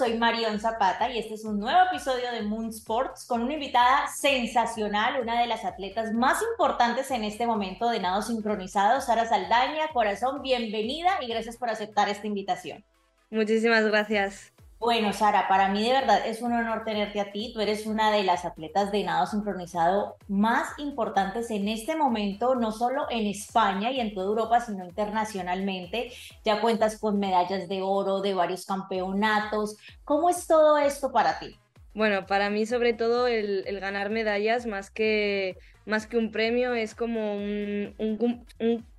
soy Marion Zapata y este es un nuevo episodio de Moon Sports con una invitada sensacional, una de las atletas más importantes en este momento de nado sincronizado, Sara Saldaña. Corazón, bienvenida y gracias por aceptar esta invitación. Muchísimas gracias. Bueno, Sara, para mí de verdad es un honor tenerte a ti. Tú eres una de las atletas de nado sincronizado más importantes en este momento, no solo en España y en toda Europa, sino internacionalmente. Ya cuentas con medallas de oro de varios campeonatos. ¿Cómo es todo esto para ti? Bueno, para mí sobre todo el, ganar medallas más que, más que un premio es como un,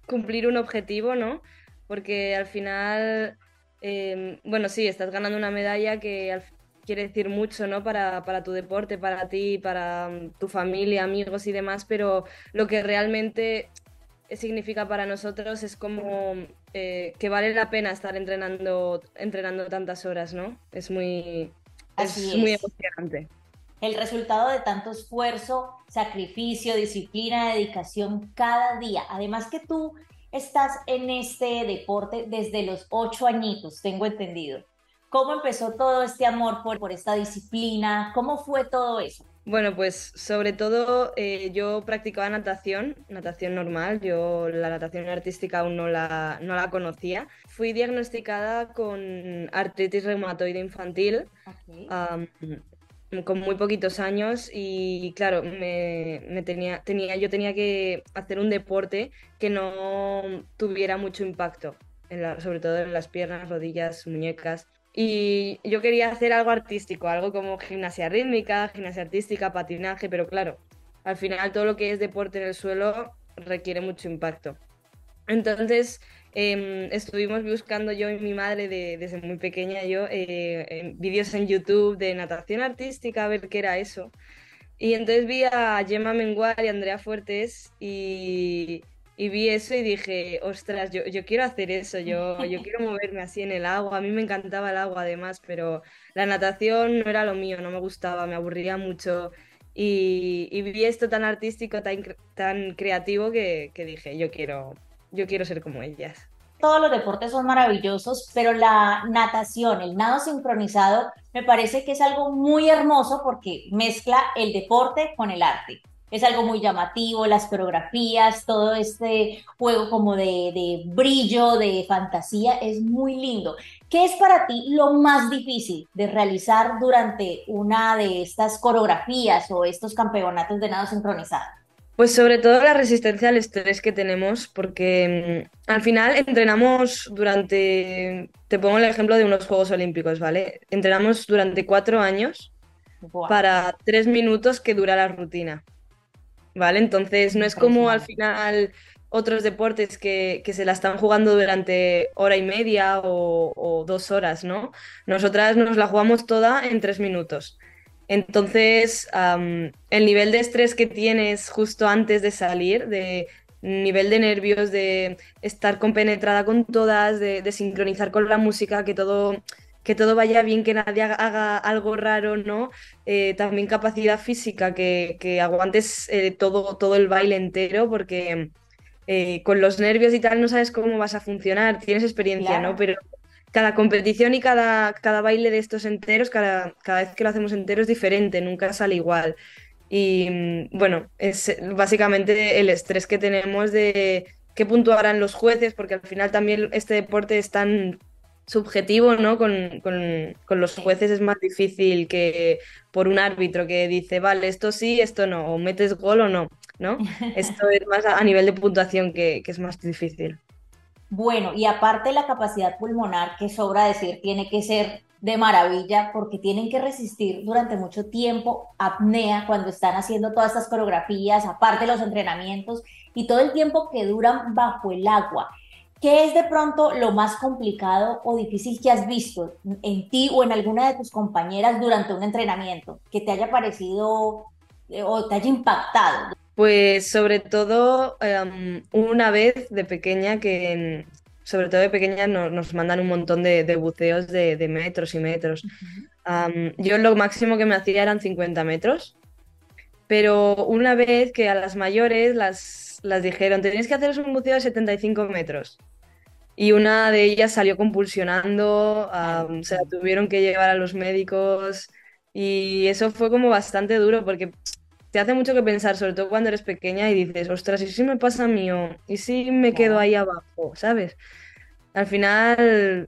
cumplir un objetivo, ¿no? Porque al final Em, bueno, sí, estás ganando una medalla que quiere decir mucho, ¿no? Para, tu deporte, para ti, para mm, tu familia, amigos y demás, pero lo que realmente significa para nosotros es como eh, que vale la pena estar entrenando, entrenando tantas horas, ¿no? Es muy, es muy emocionante. El resultado de tanto esfuerzo, sacrificio, disciplina, dedicación cada día. Además que tú estás en este deporte desde los ocho añitos, tengo entendido. ¿Cómo empezó todo este amor por, por esta disciplina? ¿Cómo fue todo eso? Bueno, pues sobre todo eh, yo practicaba natación, natación normal, yo la natación artística aún no la, no la conocía. Fui diagnosticada con artritis reumatoide infantil con muy poquitos años y claro, me, tenía, tenía, yo tenía que hacer un deporte que no tuviera mucho impacto, sobre todo en las piernas, rodillas, muñecas. Y yo quería hacer algo artístico, algo como gimnasia rítmica, gimnasia artística, patinaje, pero claro, al final todo lo que es deporte en el suelo requiere mucho impacto. Entonces, Em, estuvimos buscando yo y mi madre desde muy pequeña, yo, eh, vídeos en YouTube de natación artística, a ver qué era eso. Y entonces vi a Gemma Menguar y Andrea Fuertes y, vi eso y dije, ostras, yo, yo quiero hacer eso, yo, yo quiero moverme así en el agua. A mí me encantaba el agua además, pero la natación no era lo mío, no me gustaba, me aburría mucho. Y, vi esto tan artístico, tan, tan creativo que, que dije, yo quiero, yo quiero ser como ellas. Todos los deportes son maravillosos, pero la natación, el nado sincronizado, me parece que es algo muy hermoso porque mezcla el deporte con el arte. Es algo muy llamativo, las coreografías, todo este juego como de, de brillo, de fantasía, es muy lindo. ¿Qué es para ti lo más difícil de realizar durante una de estas coreografías o estos campeonatos de nado sincronizado? Pues sobre todo la resistencia al estrés que tenemos, porque mm, al final entrenamos durante, te pongo el ejemplo de unos Juegos Olímpicos, ¿vale? Entrenamos durante cuatro años para tres minutos que dura la rutina, ¿vale? Entonces no es como al final otros deportes que, se la están jugando durante hora y media o, o dos horas, ¿no? Nosotras nos la jugamos toda en tres minutos. Entonces, el nivel de estrés que tienes justo antes de salir, de nivel de nervios, de estar compenetrada con todas, de, sincronizar con la música, que todo, que todo vaya bien, que nadie haga, algo raro, ¿no? Eh, también capacidad física, que, aguantes eh, todo, todo el baile entero, porque eh, con los nervios y tal no sabes cómo vas a funcionar, tienes experiencia, ¿no? Pero cada competición y cada, cada baile de estos enteros, cada, cada vez que lo hacemos entero es diferente, nunca sale igual. Y mm, bueno, es básicamente el estrés que tenemos de qué puntuarán los jueces, porque al final también este deporte es tan subjetivo, ¿no? Con, los jueces es más difícil que por un árbitro que dice, vale, esto sí, esto no, o metes gol o no, ¿no? Esto es más a, nivel de puntuación que, que es más difícil. Bueno, y aparte la capacidad pulmonar, que sobra decir, tiene que ser de maravilla porque tienen que resistir durante mucho tiempo apnea cuando están haciendo todas estas coreografías, aparte los entrenamientos y todo el tiempo que duran bajo el agua. ¿Qué es de pronto lo más complicado o difícil que has visto en ti o en alguna de tus compañeras durante un entrenamiento que te haya parecido eh, o te haya impactado? Pues sobre todo em, una vez de pequeña que, sobre todo de pequeña, nos mandan un montón de, buceos de, metros y metros. yo lo máximo que me hacía eran 50 metros, pero una vez que a las mayores las, las dijeron, tenéis que haceros un buceo de 75 metros. y una de ellas salió compulsionando, se la tuvieron que llevar a los médicos y eso fue como bastante duro porque te hace mucho que pensar, sobre todo cuando eres pequeña y dices, ostras, ¿y si me pasa a mí ¿Y si me quedo ahí abajo? ¿Sabes? Al final,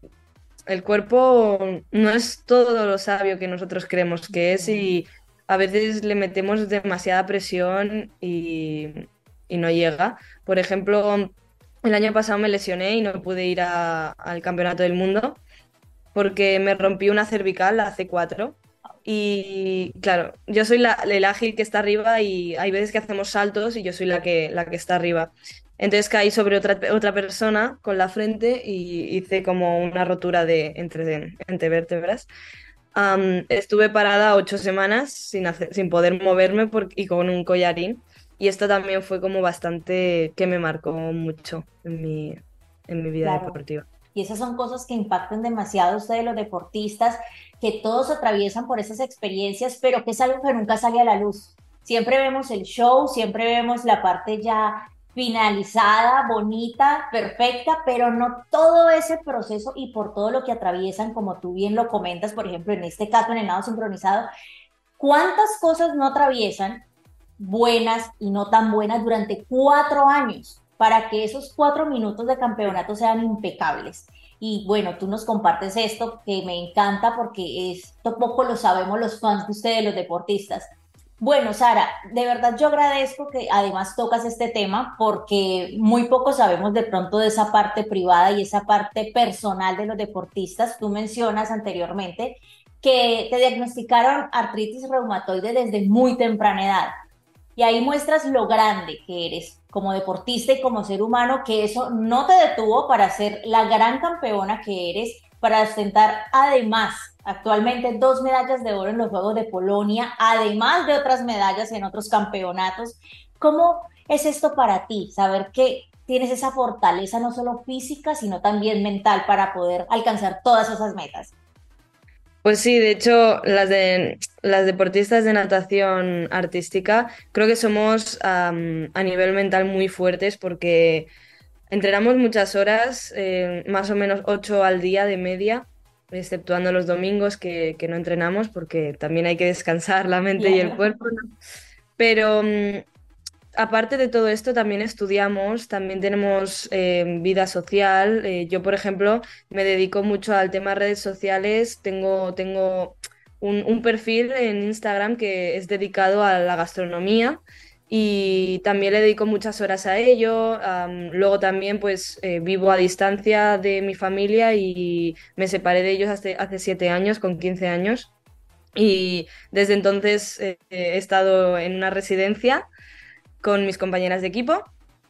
el cuerpo no es todo lo sabio que nosotros creemos que es y a veces le metemos demasiada presión y, no llega. Por ejemplo, el año pasado me lesioné y no pude ir al Campeonato del Mundo porque me rompí una cervical, la C4. Y claro, yo soy la, el ágil que está arriba y hay veces que hacemos saltos y yo soy la que, la que está arriba. Entonces caí sobre otra, otra persona con la frente y hice como una rotura de entre, entre vértebras. estuve parada ocho semanas sin, hacer, sin poder moverme y con un collarín. Y esto también fue como bastante que me marcó mucho en mi, en mi vida deportiva. Y esas son cosas que impactan demasiado a ustedes los deportistas, que todos atraviesan por esas experiencias, pero que es algo que nunca sale a la luz. Siempre vemos el show, siempre vemos la parte ya finalizada, bonita, perfecta, pero no todo ese proceso y por todo lo que atraviesan, como tú bien lo comentas, por ejemplo, en este caso en el nado sincronizado, ¿cuántas cosas no atraviesan buenas y no tan buenas durante cuatro años para que esos cuatro minutos de campeonato sean impecables? Y bueno, tú nos compartes esto que me encanta porque esto poco lo sabemos los fans de ustedes, los deportistas bueno, Sara, de verdad yo agradezco que además tocas este tema porque muy poco sabemos de pronto de esa parte privada y esa parte personal de los deportistas. Tú mencionas anteriormente que te diagnosticaron artritis reumatoide desde muy temprana edad. Y ahí muestras lo grande que eres como deportista y como ser humano, que eso no te detuvo para ser la gran campeona que eres, para ostentar además Actualmente dos medallas de oro en los Juegos de Polonia, además de otras medallas en otros campeonatos. ¿Cómo es esto para ti? Saber que tienes esa fortaleza no solo física, sino también mental para poder alcanzar todas esas metas. Pues sí, de hecho, las, de, las deportistas de natación artística creo que somos a nivel mental muy fuertes porque entrenamos muchas horas, eh, más o menos ocho al día de media, exceptuando los domingos que, no entrenamos porque también hay que descansar la mente y el cuerpo. Pero mm, aparte de todo esto, también estudiamos, también tenemos eh, vida social. Eh, yo, por ejemplo, me dedico mucho al tema de redes sociales. Tengo, tengo un, perfil en Instagram que es dedicado a la gastronomía y también le dedico muchas horas a ello. luego también pues eh, vivo a distancia de mi familia y me separé de ellos hace, hace siete años, con 15 años. Y desde entonces he estado en una residencia con mis compañeras de equipo.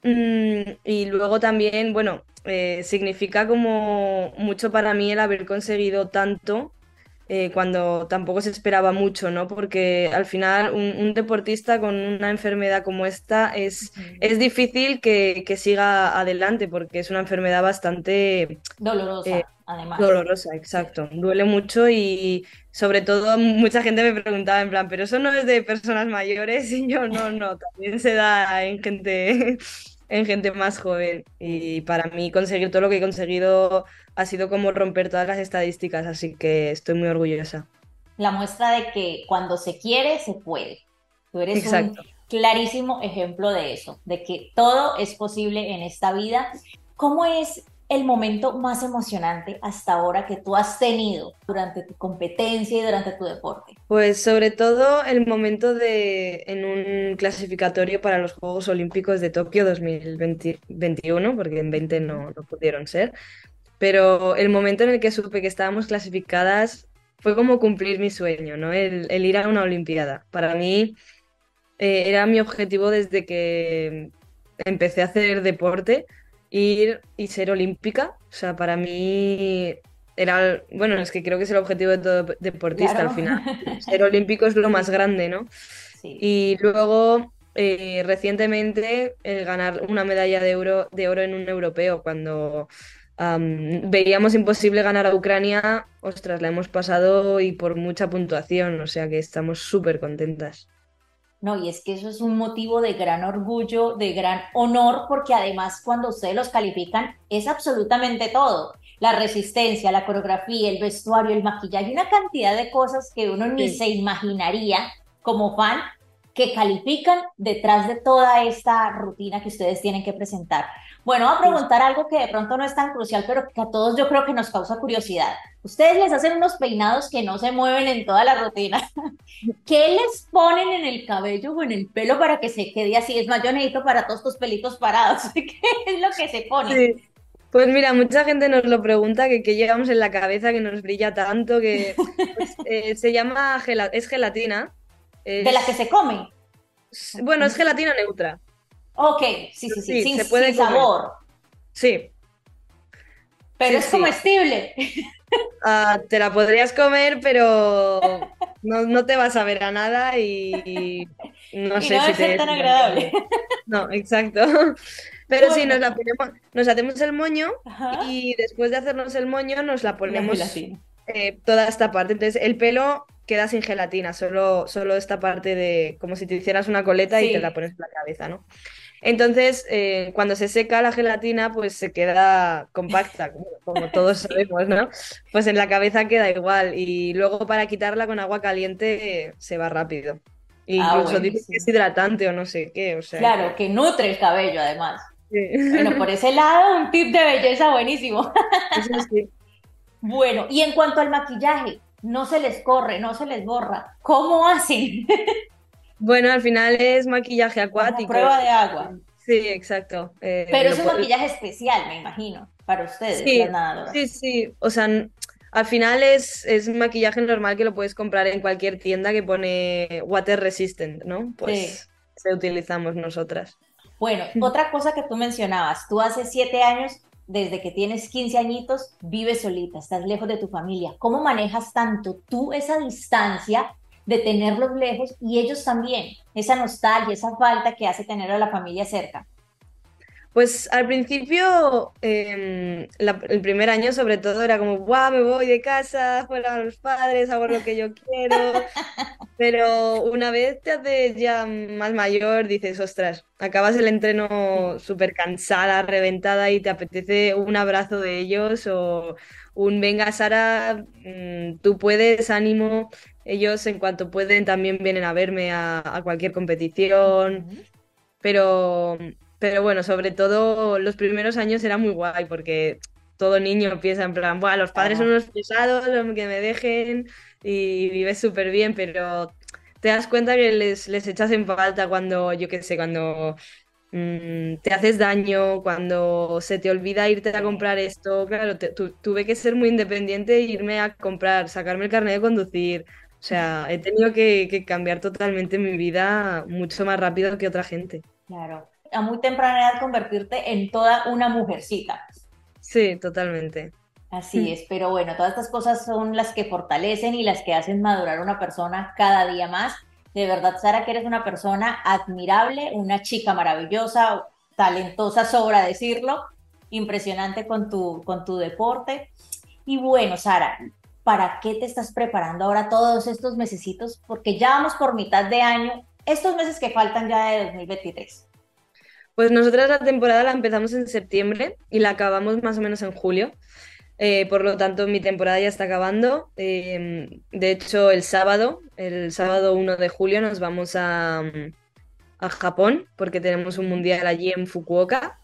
Mm, y luego también, bueno, eh, significa como mucho para mí el haber conseguido tanto eh, cuando tampoco se esperaba mucho, ¿no? Porque al final un, deportista con una enfermedad como esta es, es difícil que, siga adelante porque es una enfermedad bastante... Dolorosa, eh, además. Dolorosa, exacto. Duele mucho y sobre todo mucha gente me preguntaba en plan, pero eso no es de personas mayores y yo no, no, también se da en gente en gente más joven. Y para mí conseguir todo lo que he conseguido ha sido como romper todas las estadísticas, así que estoy muy orgullosa. La muestra de que cuando se quiere, se puede. Tú eres un clarísimo ejemplo de eso, de que todo es posible en esta vida. ¿Cómo es el momento más emocionante hasta ahora que tú has tenido durante tu competencia y durante tu deporte? Pues sobre todo el momento de en un clasificatorio para los Juegos Olímpicos de Tokio 2021, porque en 20 no, no pudieron ser, pero el momento en el que supe que estábamos clasificadas fue como cumplir mi sueño, ¿no? El, ir a una Olimpiada. Para mí eh, era mi objetivo desde que empecé a hacer deporte ir y ser olímpica. O sea, para mí era, bueno, es que creo que es el objetivo de todo deportista al final. Ser olímpico es lo más grande, ¿no? Y luego, eh, recientemente, el ganar una medalla de, euro, de oro en un europeo, cuando veíamos imposible ganar a Ucrania, ostras, la hemos pasado y por mucha puntuación, o sea que estamos súper contentas. No, y es que eso es un motivo de gran orgullo, de gran honor, porque además cuando ustedes los califican es absolutamente todo. La resistencia, la coreografía, el vestuario, el maquillaje, una cantidad de cosas que uno ni se imaginaría como fan que califican detrás de toda esta rutina que ustedes tienen que presentar. Bueno, voy a preguntar algo que de pronto no es tan crucial, pero que a todos yo creo que nos causa curiosidad. Ustedes les hacen unos peinados que no se mueven en toda la rutina. ¿Qué les ponen en el cabello o en el pelo para que se quede así? Es más, yo necesito para todos tus pelitos parados. ¿Qué es lo que se pone? Pues mira, mucha gente nos lo pregunta, que, que llevamos en la cabeza, que nos brilla tanto, que pues, eh, se llama, es gelatina, ¿De la que se come? Bueno, es gelatina neutra. Ok, sí, sí, sí, sin, se puede sabor. Sí. Pero es comestible. Ah, te la podrías comer, pero no, te vas a ver a nada y, no sé si te... tan agradable. No, exacto. Pero sí, nos la ponemos, nos hacemos el moño y después de hacernos el moño nos la ponemos eh, toda esta parte. Entonces el pelo queda sin gelatina, solo, solo esta parte de como si te hicieras una coleta y te la pones en la cabeza, ¿no? Entonces, eh, cuando se seca la gelatina, pues se queda compacta, como, todos sabemos, ¿no? Pues en la cabeza queda igual y luego para quitarla con agua caliente se va rápido. Ah, incluso que es hidratante o no sé qué, o sea. Claro, que nutre el cabello además. Bueno, por ese lado, un tip de belleza buenísimo. Bueno, y en cuanto al maquillaje, no se les corre, no se les borra. ¿Cómo hacen? Bueno, al final es maquillaje acuático. prueba de agua. Sí, exacto. Eh, Pero es un maquillaje especial, me imagino, para ustedes, sí, Sí, sí. O sea, al final es, es maquillaje normal que lo puedes comprar en cualquier tienda que pone water resistant, ¿no? Pues se utilizamos nosotras. Bueno, otra cosa que tú mencionabas, tú hace siete años desde que tienes 15 añitos, vives solita, estás lejos de tu familia. ¿Cómo manejas tanto tú esa distancia de tenerlos lejos y ellos también, esa nostalgia, esa falta que hace tener a la familia cerca? Pues al principio, em, el primer año sobre todo era como, guau, me voy de casa, fuera a los padres, hago lo que yo quiero. Pero una vez te haces ya más mayor, dices, ostras, acabas el entreno súper cansada, reventada y te apetece un abrazo de ellos o un venga Sara, mm, tú puedes, ánimo. Ellos en cuanto pueden también vienen a verme a, cualquier competición. Pero pero bueno, sobre todo los primeros años era muy guay porque todo niño piensa en plan, bueno, los padres son unos pesados, que me dejen y vives súper bien, pero te das cuenta que les, les echas en falta cuando, yo qué sé, cuando mm, te haces daño, cuando se te olvida irte a comprar esto. Claro, tuve que ser muy independiente e irme a comprar, sacarme el carnet de conducir. O sea, he tenido que, que cambiar totalmente mi vida mucho más rápido que otra gente. Claro a muy temprana edad convertirte en toda una mujercita. Sí, totalmente. Así mm. es, pero bueno, todas estas cosas son las que fortalecen y las que hacen madurar una persona cada día más. De verdad, Sara, que eres una persona admirable, una chica maravillosa, talentosa, sobra decirlo, impresionante con tu, con tu deporte. Y bueno, Sara, ¿para qué te estás preparando ahora todos estos mesecitos? Porque ya vamos por mitad de año, estos meses que faltan ya de 2023. Pues nosotras la temporada la empezamos en septiembre y la acabamos más o menos en julio. Eh, por lo tanto, mi temporada ya está acabando. Em, de hecho, el sábado, el sábado 1 de julio, nos vamos a, a Japón porque tenemos un mundial allí en Fukuoka.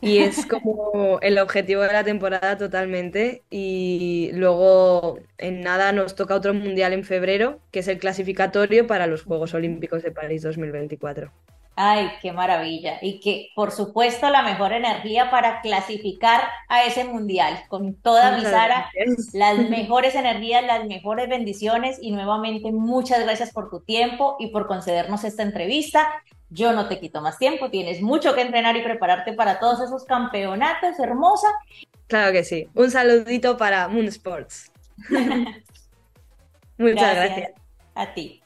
Y es como el objetivo de la temporada totalmente. Y luego en nada nos toca otro mundial en febrero, que es el clasificatorio para los Juegos Olímpicos de París 2024. Ay, qué maravilla. Y que, por supuesto, la mejor energía para clasificar a ese mundial. Con toda mi Sara, las mejores energías, las mejores bendiciones. Y nuevamente, muchas gracias por tu tiempo y por concedernos esta entrevista. Yo no te quito más tiempo, tienes mucho que entrenar y prepararte para todos esos campeonatos, hermosa. Claro que sí. Un saludito para Moon Sports. Muchas gracias. A ti.